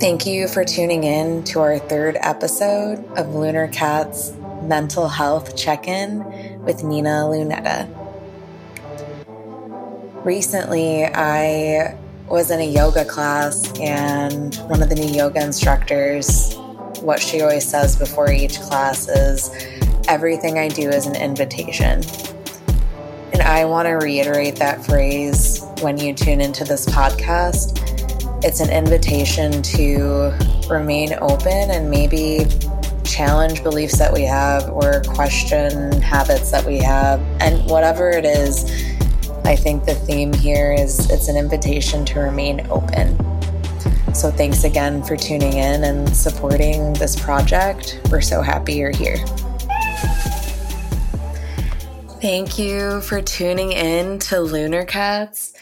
Thank you for tuning in to our third episode of Lunar Cat's Mental Health Check In with Nina Lunetta. Recently, I was in a yoga class, and one of the new yoga instructors, what she always says before each class is, Everything I do is an invitation. And I want to reiterate that phrase when you tune into this podcast. It's an invitation to remain open and maybe challenge beliefs that we have or question habits that we have. And whatever it is, I think the theme here is it's an invitation to remain open. So thanks again for tuning in and supporting this project. We're so happy you're here. Thank you for tuning in to Lunar Cats.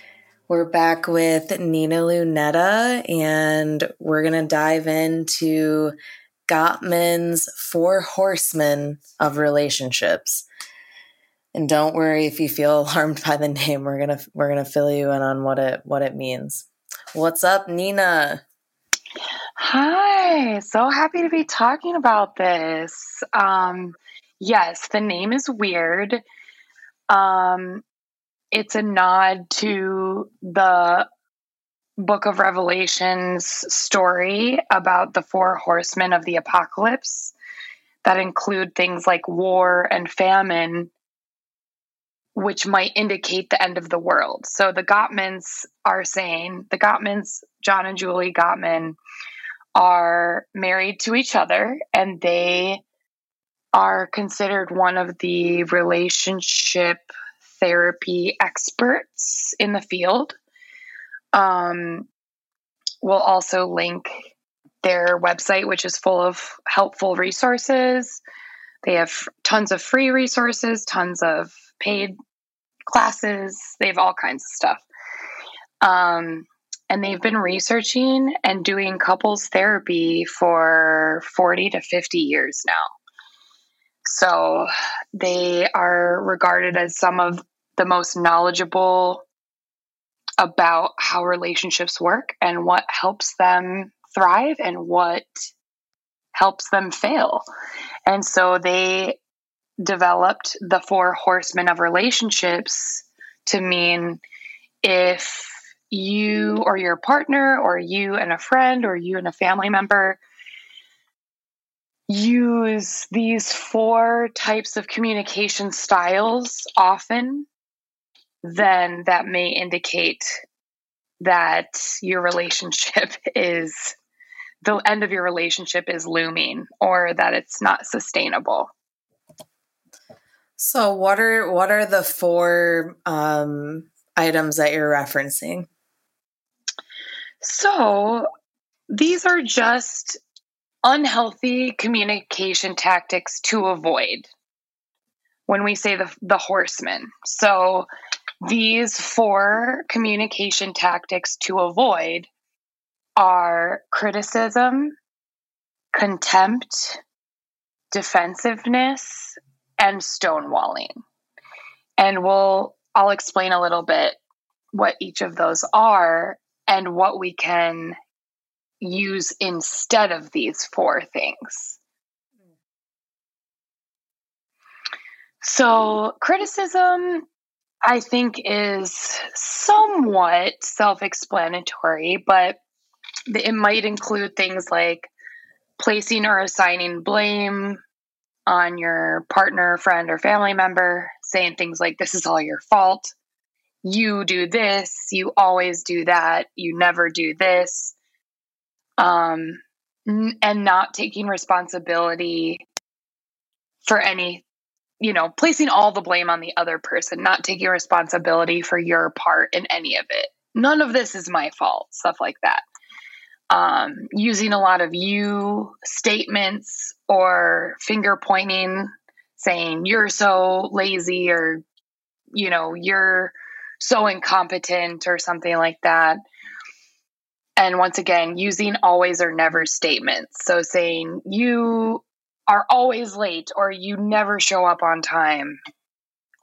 We're back with Nina Lunetta, and we're going to dive into Gottman's Four Horsemen of Relationships. And don't worry if you feel alarmed by the name. We're gonna we're gonna fill you in on what it what it means. What's up, Nina? Hi, so happy to be talking about this. Um, yes, the name is weird. Um, it's a nod to the book of Revelations story about the four horsemen of the apocalypse that include things like war and famine, which might indicate the end of the world. So the Gottmans are saying, the Gottmans, John and Julie Gottman, are married to each other and they are considered one of the relationship therapy experts in the field. Um, we'll also link their website, which is full of helpful resources. They have tons of free resources, tons of paid classes. They have all kinds of stuff. Um, and they've been researching and doing couples therapy for 40 to 50 years now. So they are regarded as some of the most knowledgeable about how relationships work and what helps them thrive and what helps them fail. And so they developed the four horsemen of relationships to mean if you or your partner or you and a friend or you and a family member use these four types of communication styles often, then that may indicate that your relationship is the end of your relationship is looming or that it's not sustainable. So what are what are the four um, items that you're referencing? So these are just unhealthy communication tactics to avoid when we say the, the horsemen. So, these four communication tactics to avoid are criticism, contempt, defensiveness, and stonewalling. And we'll I'll explain a little bit what each of those are and what we can use instead of these four things. So, criticism, I think, is somewhat self explanatory, but it might include things like placing or assigning blame on your partner, friend, or family member, saying things like, This is all your fault. You do this. You always do that. You never do this um, and not taking responsibility for any, you know, placing all the blame on the other person, not taking responsibility for your part in any of it. None of this is my fault, stuff like that. Um, using a lot of you statements or finger pointing, saying you're so lazy or, you know, you're so incompetent or something like that. And once again, using always or never statements. So saying you are always late or you never show up on time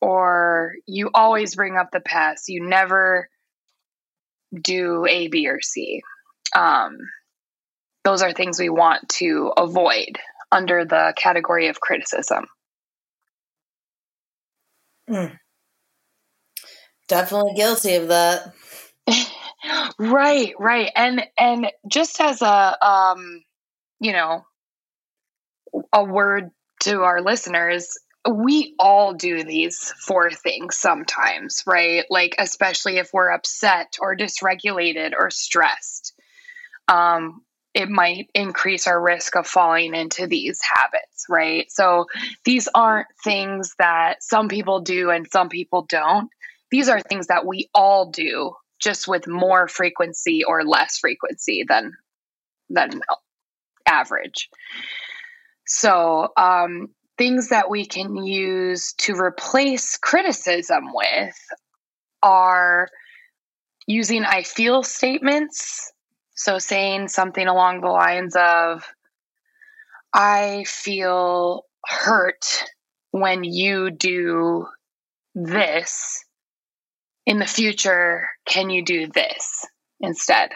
or you always bring up the past. You never do A, B, or C. Um, those are things we want to avoid under the category of criticism. Mm. Definitely guilty of that. right, right. And and just as a um you know a word to our listeners, we all do these four things sometimes, right? Like especially if we're upset or dysregulated or stressed. Um it might increase our risk of falling into these habits, right? So these aren't things that some people do and some people don't. These are things that we all do just with more frequency or less frequency than than average. So, um, things that we can use to replace criticism with are using I feel statements so saying something along the lines of, I feel hurt when you do this. In the future, can you do this instead?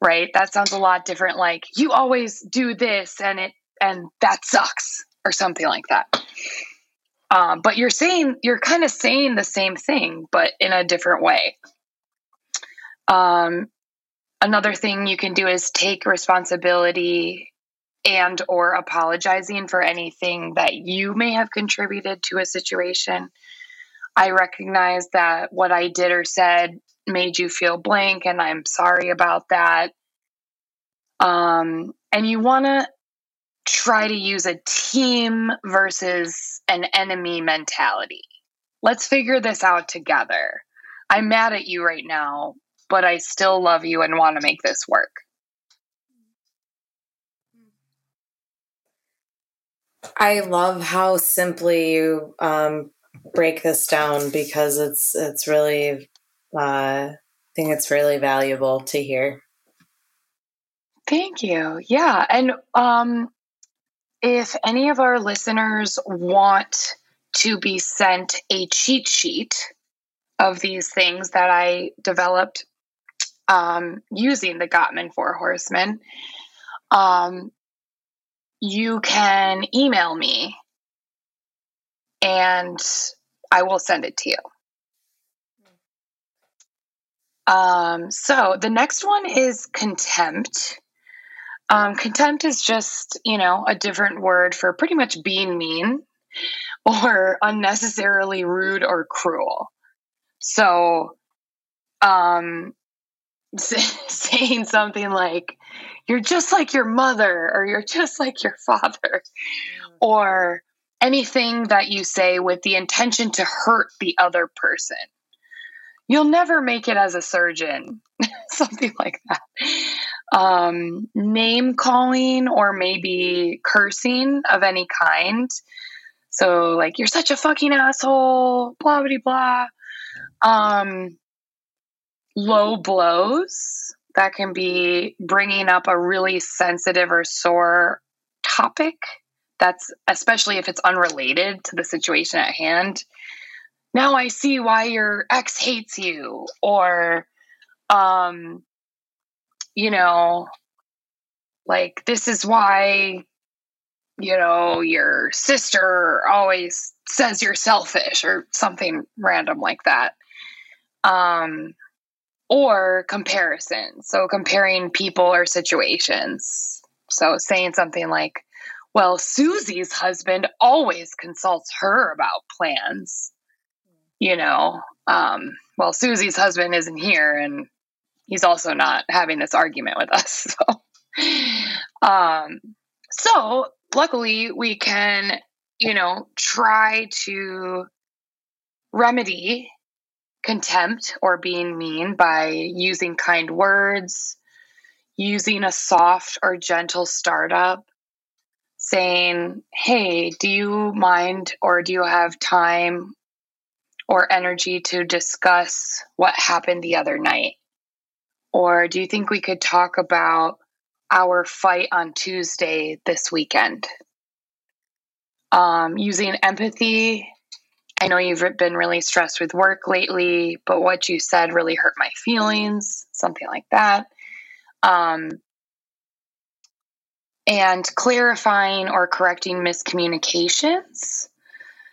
Right? That sounds a lot different like you always do this and it and that sucks or something like that. Um, but you're saying you're kind of saying the same thing, but in a different way. Um, another thing you can do is take responsibility and or apologizing for anything that you may have contributed to a situation i recognize that what i did or said made you feel blank and i'm sorry about that. Um, and you want to try to use a team versus an enemy mentality. Let's figure this out together. I'm mad at you right now but I still love you and want to make this work. I love how simply you um, break this down because it's it's really uh, I think it's really valuable to hear. Thank you. Yeah, and um, if any of our listeners want to be sent a cheat sheet of these things that I developed um, using the Gottman Four Horsemen, um, you can email me and I will send it to you. Um, so the next one is contempt. Um, contempt is just, you know, a different word for pretty much being mean or unnecessarily rude or cruel. So, um, saying something like, you're just like your mother, or you're just like your father, mm. or anything that you say with the intention to hurt the other person. You'll never make it as a surgeon, something like that. Um, name calling or maybe cursing of any kind. So, like, you're such a fucking asshole, blah, blah, blah. Um, low blows that can be bringing up a really sensitive or sore topic that's especially if it's unrelated to the situation at hand now i see why your ex hates you or um you know like this is why you know your sister always says you're selfish or something random like that um or comparison. So comparing people or situations. So saying something like, well, Susie's husband always consults her about plans. You know, um, well, Susie's husband isn't here and he's also not having this argument with us. So, um, so luckily we can, you know, try to remedy contempt or being mean by using kind words, using a soft or gentle startup, saying, Hey, do you mind or do you have time or energy to discuss what happened the other night? Or do you think we could talk about our fight on Tuesday this weekend? Um, using empathy I know you've been really stressed with work lately, but what you said really hurt my feelings, something like that. Um, and clarifying or correcting miscommunications.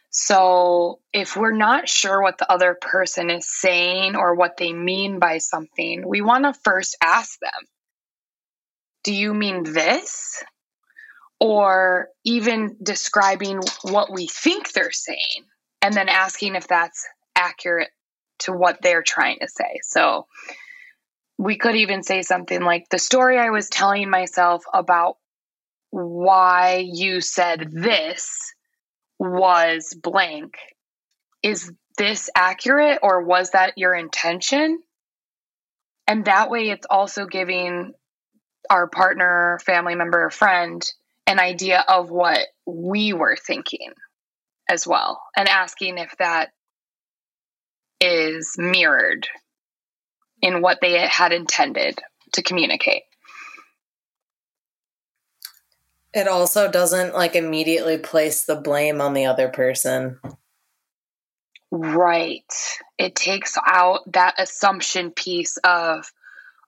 So, if we're not sure what the other person is saying or what they mean by something, we want to first ask them Do you mean this? Or even describing what we think they're saying, and then asking if that's accurate to what they're trying to say. So, we could even say something like the story I was telling myself about why you said this was blank. Is this accurate or was that your intention? And that way, it's also giving our partner, family member, friend an idea of what we were thinking as well, and asking if that is mirrored in what they had intended to communicate. It also doesn't like immediately place the blame on the other person. Right. It takes out that assumption piece of,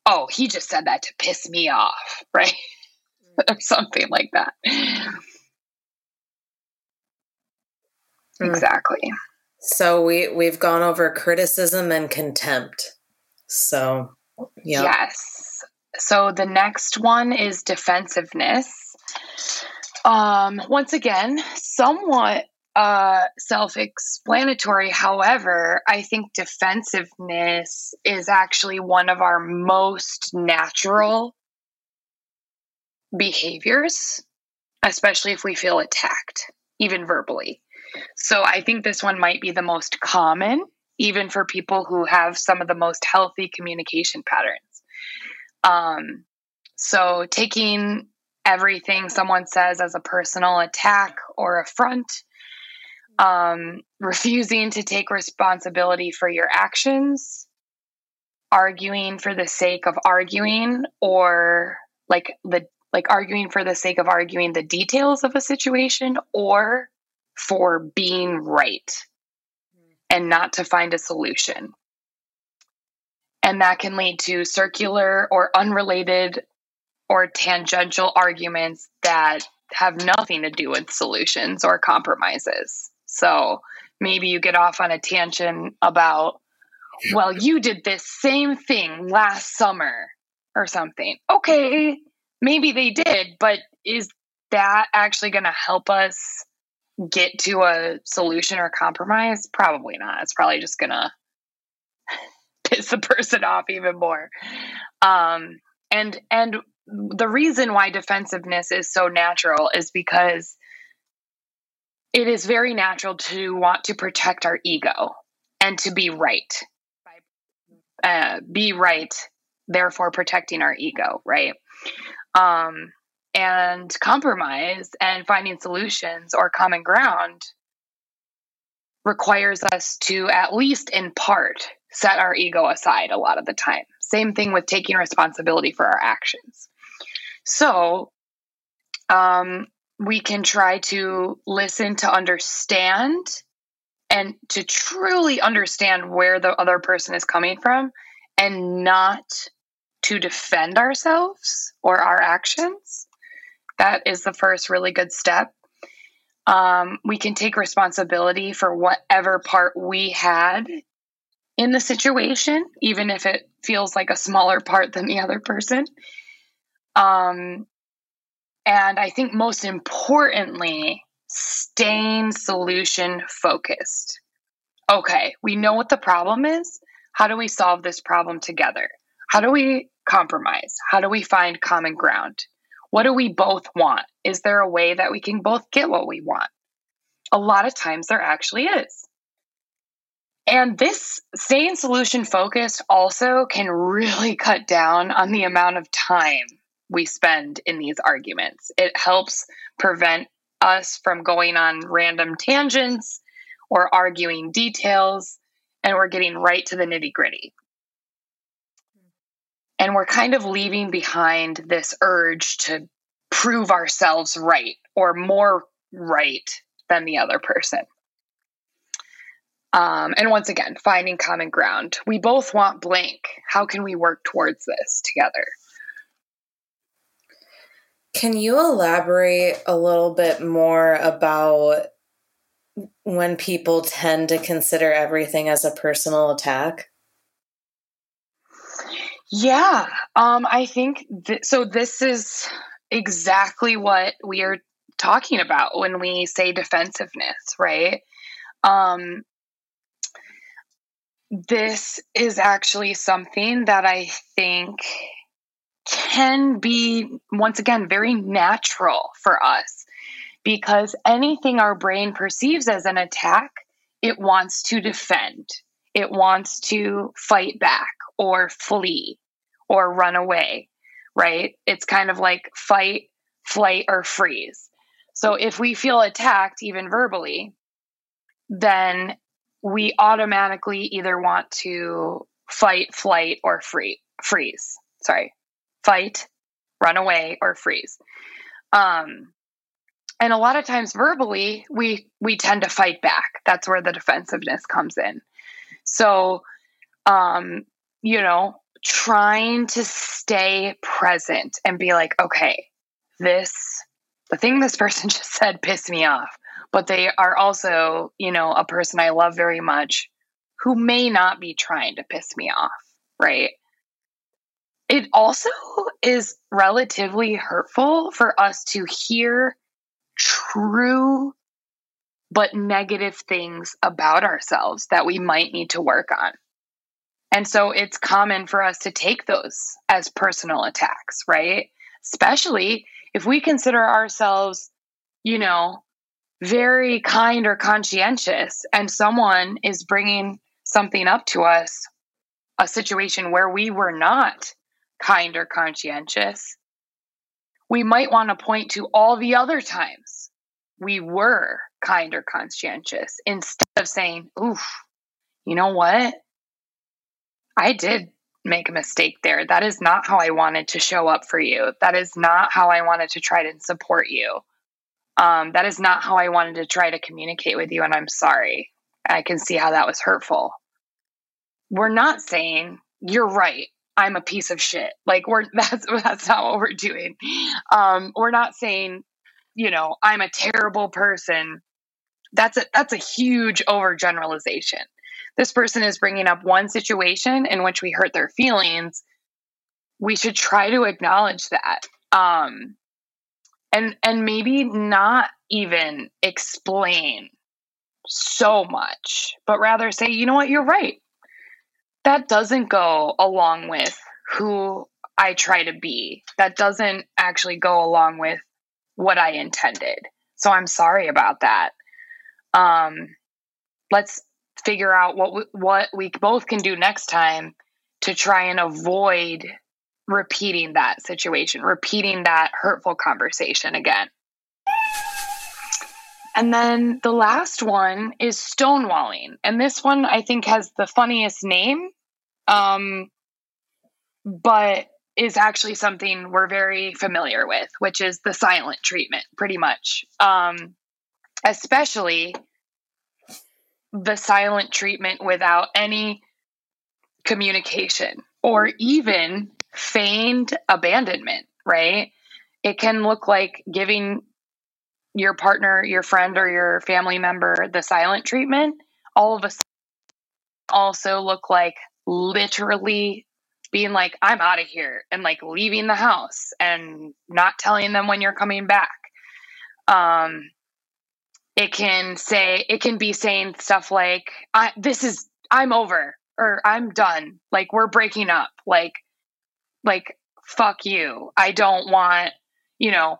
oh, he just said that to piss me off, right? or something like that. Mm. Exactly. So we we've gone over criticism and contempt. So, yeah. Yes. So the next one is defensiveness. Um, once again, somewhat uh, self explanatory. However, I think defensiveness is actually one of our most natural behaviors, especially if we feel attacked, even verbally. So I think this one might be the most common even for people who have some of the most healthy communication patterns. Um, so, taking everything someone says as a personal attack or affront, um, refusing to take responsibility for your actions, arguing for the sake of arguing, or like the like arguing for the sake of arguing the details of a situation, or for being right and not to find a solution. And that can lead to circular or unrelated or tangential arguments that have nothing to do with solutions or compromises. So maybe you get off on a tangent about, well, you did this same thing last summer or something. Okay, maybe they did, but is that actually going to help us get to a solution or compromise? Probably not. It's probably just gonna piss the person off even more. Um, and and the reason why defensiveness is so natural is because it is very natural to want to protect our ego and to be right. Uh, be right, therefore protecting our ego, right? Um, and compromise and finding solutions or common ground requires us to at least in part set our ego aside a lot of the time same thing with taking responsibility for our actions so um, we can try to listen to understand and to truly understand where the other person is coming from and not to defend ourselves or our actions that is the first really good step. Um, we can take responsibility for whatever part we had in the situation, even if it feels like a smaller part than the other person. Um, and I think most importantly, staying solution focused. Okay, we know what the problem is. How do we solve this problem together? How do we compromise? How do we find common ground? What do we both want? Is there a way that we can both get what we want? A lot of times there actually is. And this staying solution focused also can really cut down on the amount of time we spend in these arguments. It helps prevent us from going on random tangents or arguing details, and we're getting right to the nitty gritty. And we're kind of leaving behind this urge to prove ourselves right or more right than the other person. Um, and once again, finding common ground. We both want blank. How can we work towards this together? Can you elaborate a little bit more about when people tend to consider everything as a personal attack? Yeah, um, I think th- so. This is exactly what we are talking about when we say defensiveness, right? Um, this is actually something that I think can be, once again, very natural for us because anything our brain perceives as an attack, it wants to defend, it wants to fight back or flee or run away, right? It's kind of like fight, flight, or freeze. So if we feel attacked, even verbally, then we automatically either want to fight, flight, or free, freeze. Sorry, fight, run away, or freeze. Um, and a lot of times verbally, we we tend to fight back. That's where the defensiveness comes in. So, um, you know, trying to stay present and be like, okay, this the thing this person just said pissed me off but they are also, you know, a person I love very much who may not be trying to piss me off, right? It also is relatively hurtful for us to hear true but negative things about ourselves that we might need to work on. And so it's common for us to take those as personal attacks, right? Especially if we consider ourselves, you know, very kind or conscientious and someone is bringing something up to us, a situation where we were not kind or conscientious, we might want to point to all the other times we were kind or conscientious instead of saying, oof, you know what? I did make a mistake there. That is not how I wanted to show up for you. That is not how I wanted to try to support you um, that is not how I wanted to try to communicate with you, and I'm sorry. I can see how that was hurtful. We're not saying you're right. I'm a piece of shit. Like we're that's that's not what we're doing. Um, we're not saying, you know, I'm a terrible person. That's a that's a huge overgeneralization. This person is bringing up one situation in which we hurt their feelings. We should try to acknowledge that. Um, and and maybe not even explain so much but rather say you know what you're right that doesn't go along with who i try to be that doesn't actually go along with what i intended so i'm sorry about that um let's figure out what we, what we both can do next time to try and avoid repeating that situation, repeating that hurtful conversation again. And then the last one is stonewalling. And this one I think has the funniest name, um, but is actually something we're very familiar with, which is the silent treatment, pretty much. Um, especially the silent treatment without any communication or even feigned abandonment, right? It can look like giving your partner, your friend, or your family member the silent treatment. All of a sudden, also look like literally being like, I'm out of here, and like leaving the house and not telling them when you're coming back. Um, it can say, it can be saying stuff like, I, this is, I'm over, or I'm done. Like, we're breaking up. Like, like fuck you i don't want you know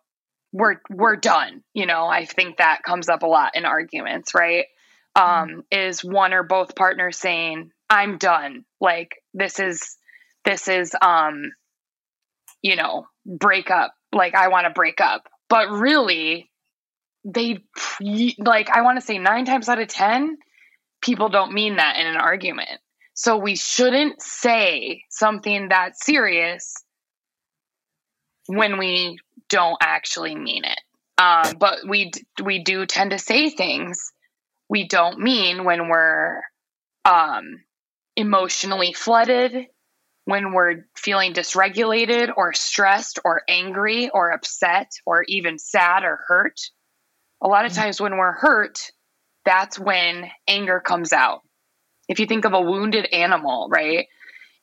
we're we're done you know i think that comes up a lot in arguments right um mm-hmm. is one or both partners saying i'm done. Like this is this is um you know break up. Like i want to break up. But really they like i want to say 9 times out of 10 people don't mean that in an argument. So we shouldn't say something that serious when we don't actually mean it. Um, but we we do tend to say things we don't mean when we're um, emotionally flooded, when we're feeling dysregulated or stressed or angry or upset or even sad or hurt. A lot of mm-hmm. times when we're hurt, that's when anger comes out. If you think of a wounded animal, right?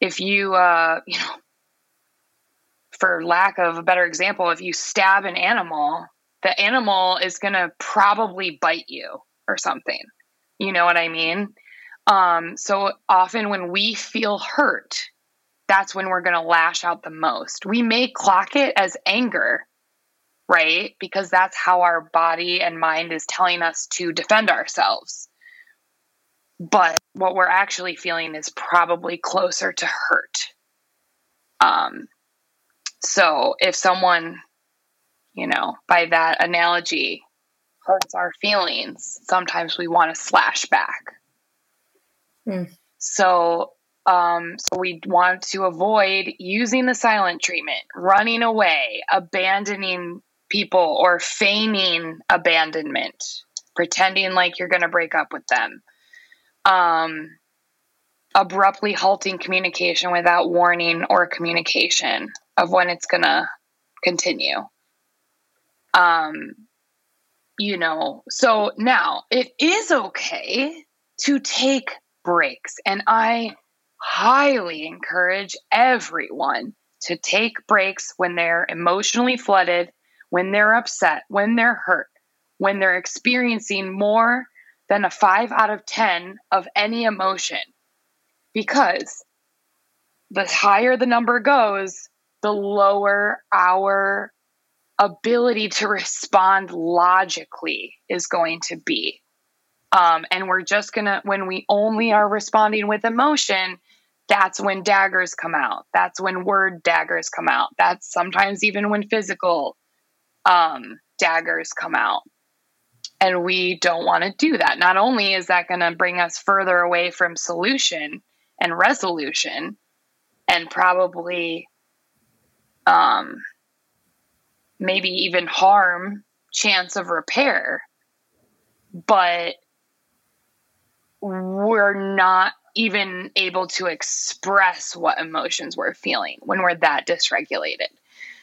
If you, uh, you know, for lack of a better example, if you stab an animal, the animal is going to probably bite you or something. You know what I mean? Um, so often when we feel hurt, that's when we're going to lash out the most. We may clock it as anger, right? Because that's how our body and mind is telling us to defend ourselves. But what we're actually feeling is probably closer to hurt. Um, so if someone, you know, by that analogy, hurts our feelings, sometimes we want to slash back. Mm. So um, so we want to avoid using the silent treatment, running away, abandoning people, or feigning abandonment, pretending like you're going to break up with them. Um, abruptly halting communication without warning or communication of when it's going to continue. Um, you know, so now it is okay to take breaks. And I highly encourage everyone to take breaks when they're emotionally flooded, when they're upset, when they're hurt, when they're experiencing more than a five out of 10 of any emotion. Because the higher the number goes, the lower our ability to respond logically is going to be. Um, and we're just going to, when we only are responding with emotion, that's when daggers come out. That's when word daggers come out. That's sometimes even when physical um, daggers come out. And we don't want to do that. Not only is that going to bring us further away from solution and resolution, and probably um, maybe even harm chance of repair, but we're not even able to express what emotions we're feeling when we're that dysregulated.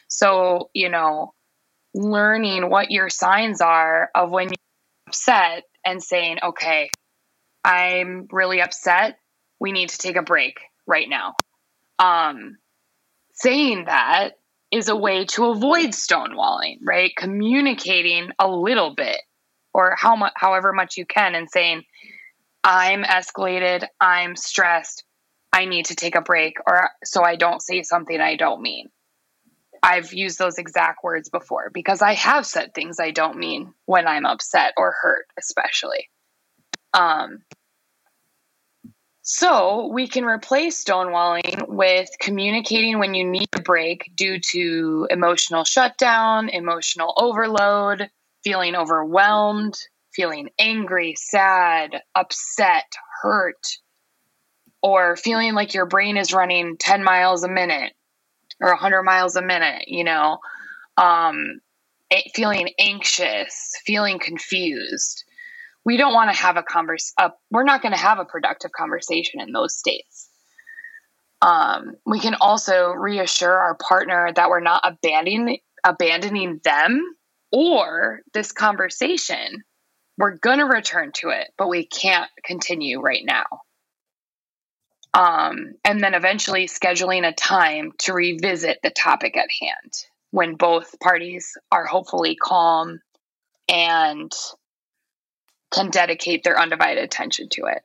So, you know, learning what your signs are of when you're upset and saying, okay, I'm really upset. We need to take a break right now. Um, saying that is a way to avoid stonewalling, right? Communicating a little bit or how much, however much you can, and saying, I'm escalated, I'm stressed, I need to take a break, or so I don't say something I don't mean. I've used those exact words before because I have said things I don't mean when I'm upset or hurt, especially. Um, so we can replace stonewalling with communicating when you need a break due to emotional shutdown, emotional overload, feeling overwhelmed, feeling angry, sad, upset, hurt, or feeling like your brain is running 10 miles a minute or 100 miles a minute, you know, um, feeling anxious, feeling confused. We don't want to have a converse. We're not going to have a productive conversation in those states. Um, we can also reassure our partner that we're not abandoning abandoning them or this conversation we're going to return to it, but we can't continue right now. Um, and then eventually scheduling a time to revisit the topic at hand when both parties are hopefully calm and can dedicate their undivided attention to it.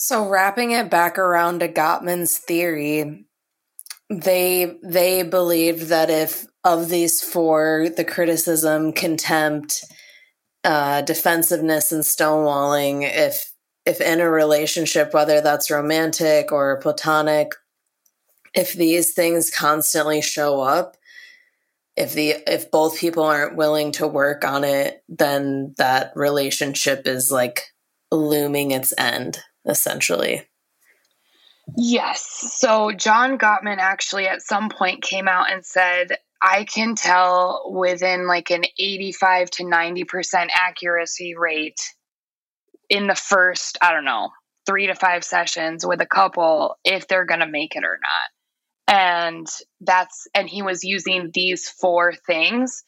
So wrapping it back around to Gottman's theory, they they believed that if of these four the criticism contempt uh, defensiveness and stonewalling if if in a relationship whether that's romantic or platonic if these things constantly show up if the if both people aren't willing to work on it then that relationship is like looming its end essentially Yes. So John Gottman actually at some point came out and said, I can tell within like an 85 to 90% accuracy rate in the first, I don't know, three to five sessions with a couple if they're going to make it or not and that's and he was using these four things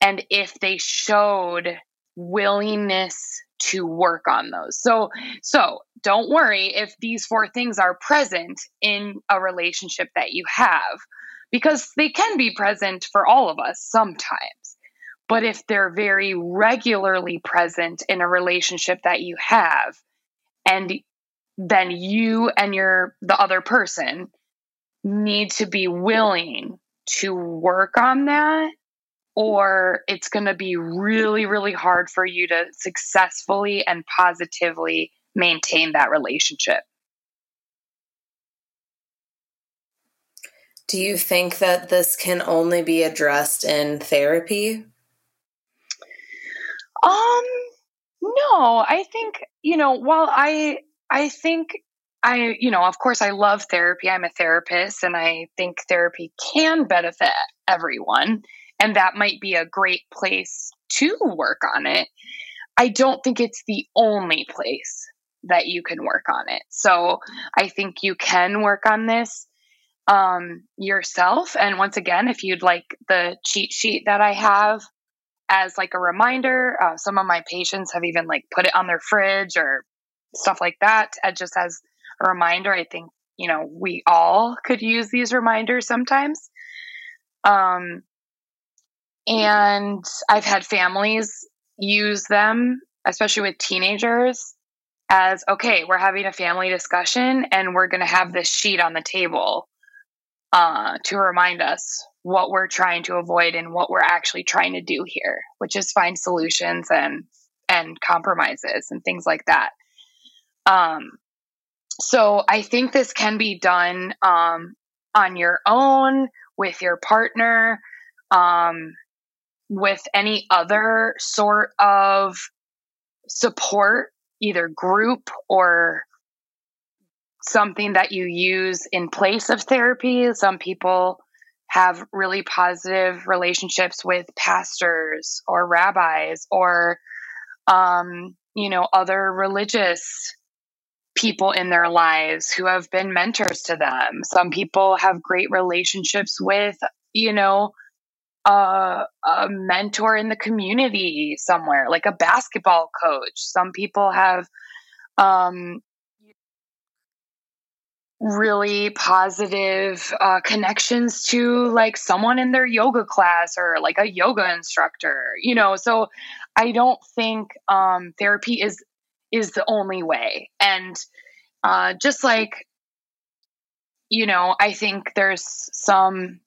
and if they showed willingness to work on those. So so don't worry if these four things are present in a relationship that you have because they can be present for all of us sometimes. But if they're very regularly present in a relationship that you have and then you and your the other person need to be willing to work on that or it's going to be really really hard for you to successfully and positively maintain that relationship do you think that this can only be addressed in therapy um no i think you know while i i think I, you know, of course, I love therapy. I'm a therapist and I think therapy can benefit everyone. And that might be a great place to work on it. I don't think it's the only place that you can work on it. So I think you can work on this um, yourself. And once again, if you'd like the cheat sheet that I have as like a reminder, uh, some of my patients have even like put it on their fridge or stuff like that, uh, just as a reminder. I think, you know, we all could use these reminders sometimes. Um, and I've had families use them, especially with teenagers, as okay, we're having a family discussion and we're going to have this sheet on the table uh, to remind us what we're trying to avoid and what we're actually trying to do here, which is find solutions and and compromises and things like that. Um, so I think this can be done um, on your own with your partner, um, with any other sort of support, either group or something that you use in place of therapy. Some people have really positive relationships with pastors or rabbis or um, you know other religious people in their lives who have been mentors to them. Some people have great relationships with, you know, a, a mentor in the community somewhere, like a basketball coach. Some people have um, really positive uh, connections to like someone in their yoga class or like a yoga instructor, you know. So I don't think um, therapy is is the only way. And uh, just like, you know, I think there's some,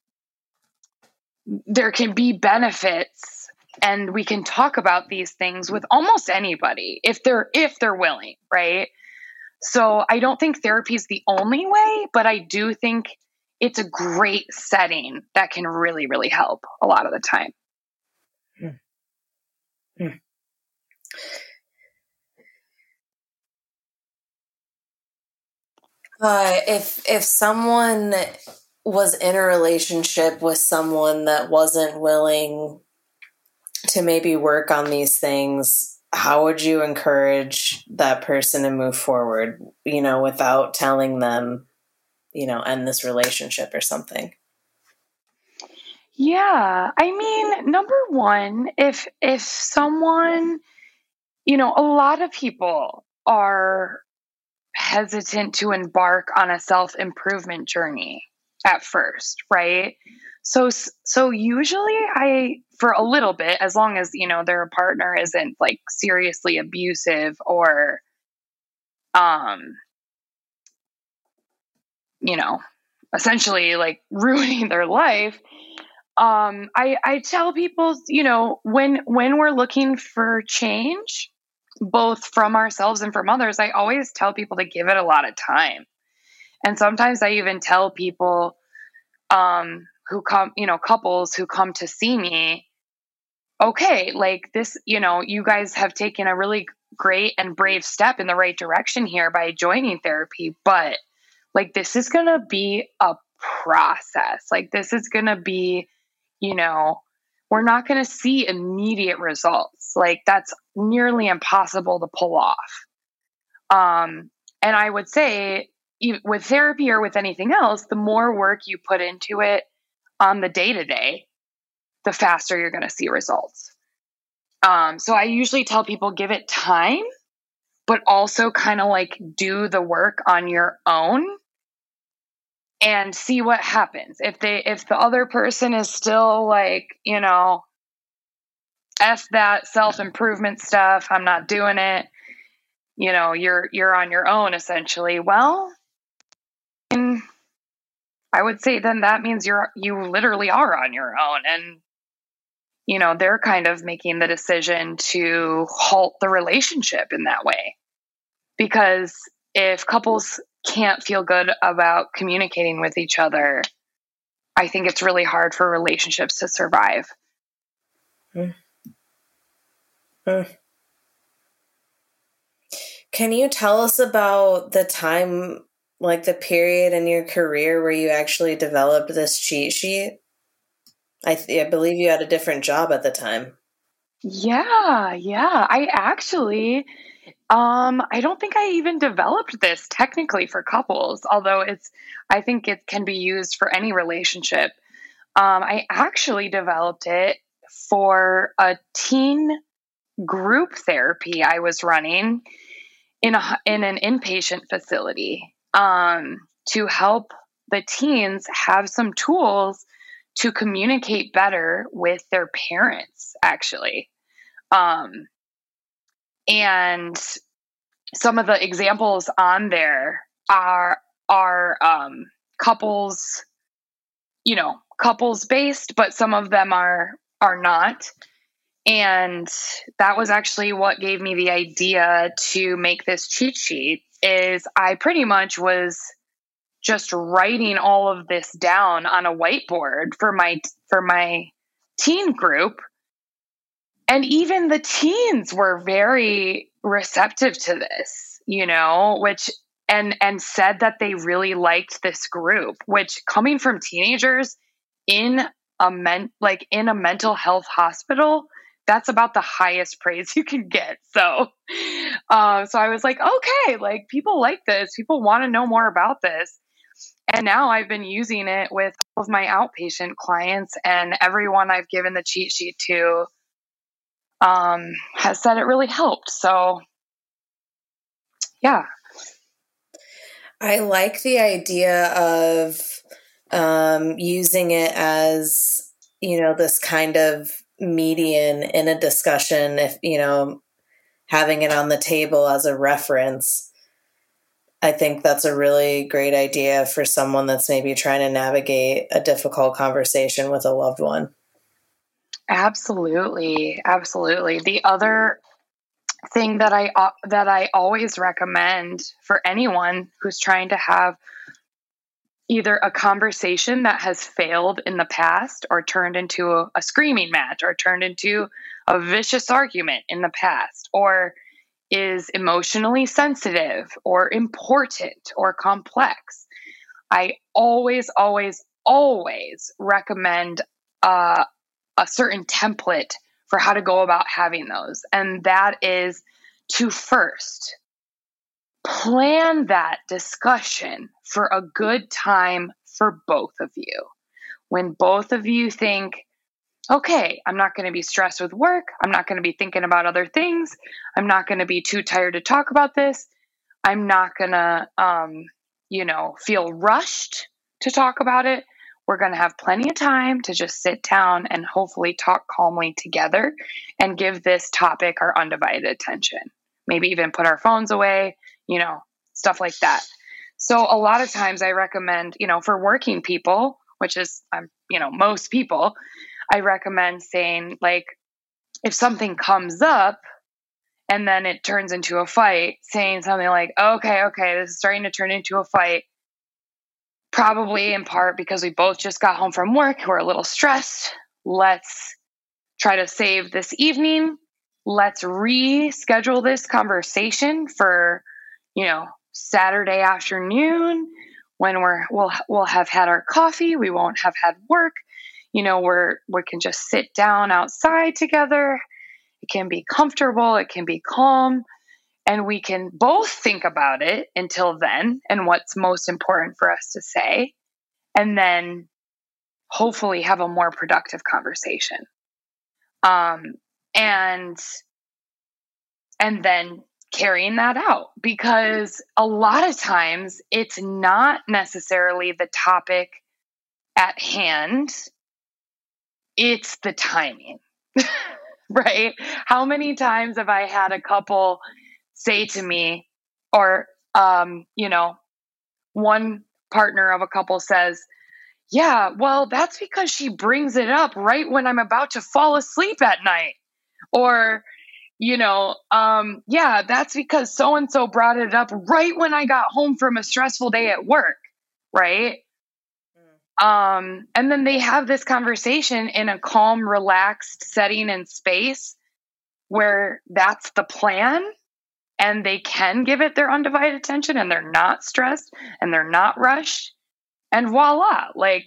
there can be benefits and we can talk about these things with almost anybody if they're if they're willing right so i don't think therapy is the only way but i do think it's a great setting that can really really help a lot of the time hmm. Hmm. Uh, if if someone was in a relationship with someone that wasn't willing to maybe work on these things, how would you encourage that person to move forward? You know, without telling them, you know, end this relationship or something. Yeah, I mean, number one, if if someone, you know, a lot of people are hesitant to embark on a self improvement journey at first, right? So so usually I for a little bit as long as you know their partner isn't like seriously abusive or um you know essentially like ruining their life um i i tell people you know when when we're looking for change both from ourselves and from others, I always tell people to give it a lot of time. And sometimes I even tell people um, who come, you know, couples who come to see me, okay, like this, you know, you guys have taken a really great and brave step in the right direction here by joining therapy, but like this is going to be a process. Like this is going to be, you know, we're not going to see immediate results. Like that's nearly impossible to pull off. Um, and I would say with therapy or with anything else, the more work you put into it on the day to day, the faster you're going to see results. Um, so I usually tell people give it time, but also kind of like do the work on your own and see what happens. If they if the other person is still like, you know, F that self improvement stuff, I'm not doing it. You know, you're you're on your own essentially. Well, I would say then that means you're you literally are on your own and you know, they're kind of making the decision to halt the relationship in that way. Because if couples can't feel good about communicating with each other, I think it's really hard for relationships to survive. Mm. Mm. Can you tell us about the time, like the period in your career where you actually developed this cheat sheet? I, th- I believe you had a different job at the time. Yeah, yeah. I actually um I don't think I even developed this technically for couples, although it's I think it can be used for any relationship. Um I actually developed it for a teen group therapy I was running in a in an inpatient facility um to help the teens have some tools to communicate better with their parents actually. Um, and some of the examples on there are are um, couples you know couples based but some of them are are not. And that was actually what gave me the idea to make this cheat sheet is i pretty much was just writing all of this down on a whiteboard for my for my teen group. And even the teens were very receptive to this you know which and and said that they really liked this group which coming from teenagers in a men like in a mental health hospital that's about the highest praise you can get. So um so i was like okay like people like this people want to know more about this and now I've been using it with all of my outpatient clients, and everyone I've given the cheat sheet to um, has said it really helped. So, yeah. I like the idea of um, using it as, you know, this kind of median in a discussion, if, you know, having it on the table as a reference I think that's a really great idea for someone that's maybe trying to navigate a difficult conversation with a loved one. Absolutely, absolutely. The other thing that I uh, that I always recommend for anyone who's trying to have either a conversation that has failed in the past or turned into a, a screaming match or turned into a vicious argument in the past or is emotionally sensitive or important or complex, I always, always, always recommend uh, a certain template for how to go about having those. And that is to first plan that discussion for a good time for both of you. When both of you think, okay, I'm not going to be stressed with work. I'm not going to be thinking about other things. I'm not going to be too tired to talk about this. I'm not going to, um, you know, feel rushed to talk about it. We're going to have plenty of time to just sit down and hopefully talk calmly together and give this topic our undivided attention. Maybe even put our phones away, you know, stuff like that. So, a lot of times I recommend, you know, for working people, which is, um, you know, most people, I recommend saying, like, if something comes up and then it turns into a fight, saying something like, okay, okay, this is starting to turn into a fight. Probably in part because we both just got home from work, we're a little stressed. Let's try to save this evening. Let's reschedule this conversation for, you know, Saturday afternoon when we're we'll we'll have had our coffee, we won't have had work you know, we're we can just sit down outside together. It can be comfortable, it can be calm. and we can both think about it until then and what's most important for us to say and then hopefully have a more productive conversation um, and and then carrying that out because a lot of times it's not necessarily the topic at hand. It's the timing right? How many times have i had a couple say to me or um you know one partner of a couple says yeah well that's because she brings it up right when i'm about to fall asleep at night or you know, um, yeah, that's because so and so brought it up right when I got home from a stressful day at work, right? Mm. Um, and then they have this conversation in a calm, relaxed setting and space where that's the plan and they can give it their undivided attention and they're not stressed and they're not rushed. And voila, like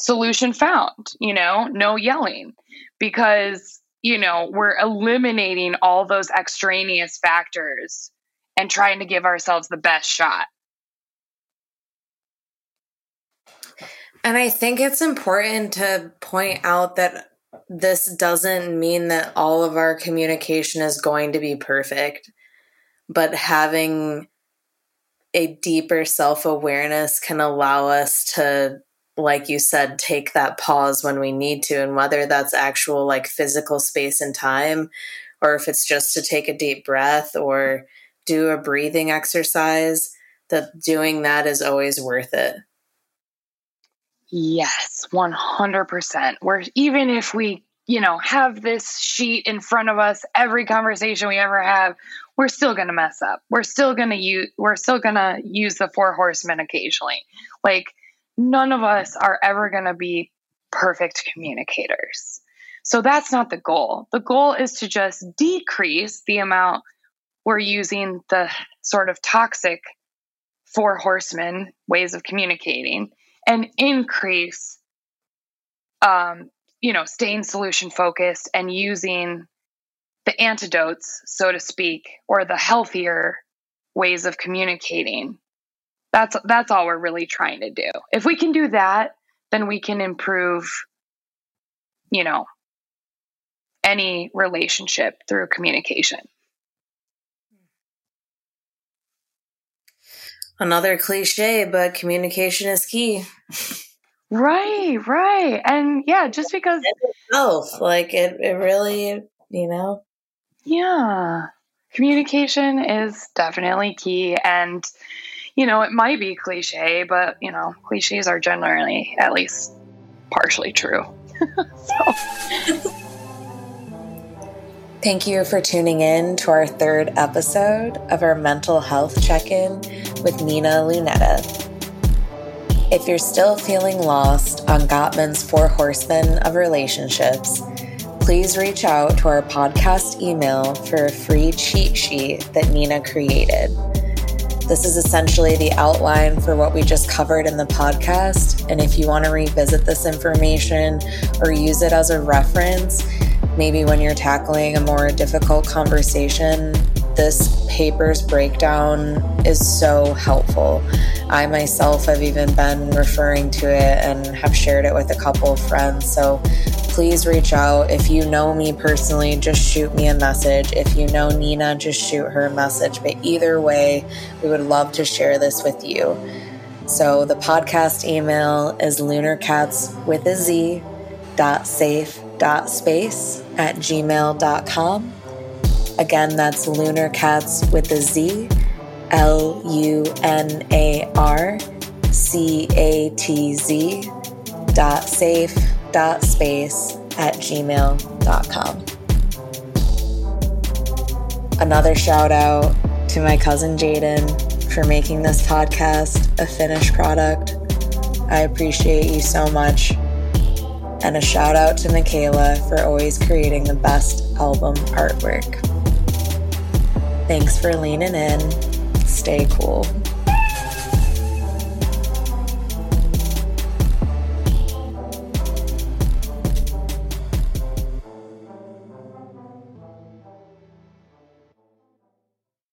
solution found, you know, no yelling because you know, we're eliminating all those extraneous factors and trying to give ourselves the best shot. And I think it's important to point out that this doesn't mean that all of our communication is going to be perfect, but having a deeper self awareness can allow us to like you said, take that pause when we need to, and whether that's actual like physical space and time, or if it's just to take a deep breath or do a breathing exercise, that doing that is always worth it. Yes, 100%. Where even if we, you know, have this sheet in front of us every conversation we ever have, we're still going to mess up. We're still going to use we're still going to use the four horsemen occasionally. Like none of us are ever going to be perfect communicators. So that's not the goal. The goal is to just decrease the amount we're using the sort of toxic four horsemen ways of communicating and increase um, you know staying solution focused and using the antidotes so to speak or the healthier ways of communicating that's that's all we're really trying to do. If we can do that, then we can improve you know any relationship through communication. Another cliche, but communication is key. Right, right. And yeah, just because both like it it really, you know. Yeah. Communication is definitely key and you know, it might be cliche, but, you know, cliches are generally at least partially true. so. Thank you for tuning in to our third episode of our mental health check in with Nina Lunetta. If you're still feeling lost on Gottman's Four Horsemen of Relationships, please reach out to our podcast email for a free cheat sheet that Nina created. This is essentially the outline for what we just covered in the podcast. And if you want to revisit this information or use it as a reference, maybe when you're tackling a more difficult conversation, this paper's breakdown is so helpful. I myself have even been referring to it and have shared it with a couple of friends. So please reach out. If you know me personally, just shoot me a message. If you know Nina, just shoot her a message. But either way, we would love to share this with you. So the podcast email is lunarcats with a Z dot safe dot space at gmail.com. Again, that's lunarcats with a Z, L U N A R C A T Z dot safe space at gmail.com. Another shout out to my cousin Jaden for making this podcast a finished product. I appreciate you so much. And a shout out to Mikayla for always creating the best album artwork. Thanks for leaning in. Stay cool.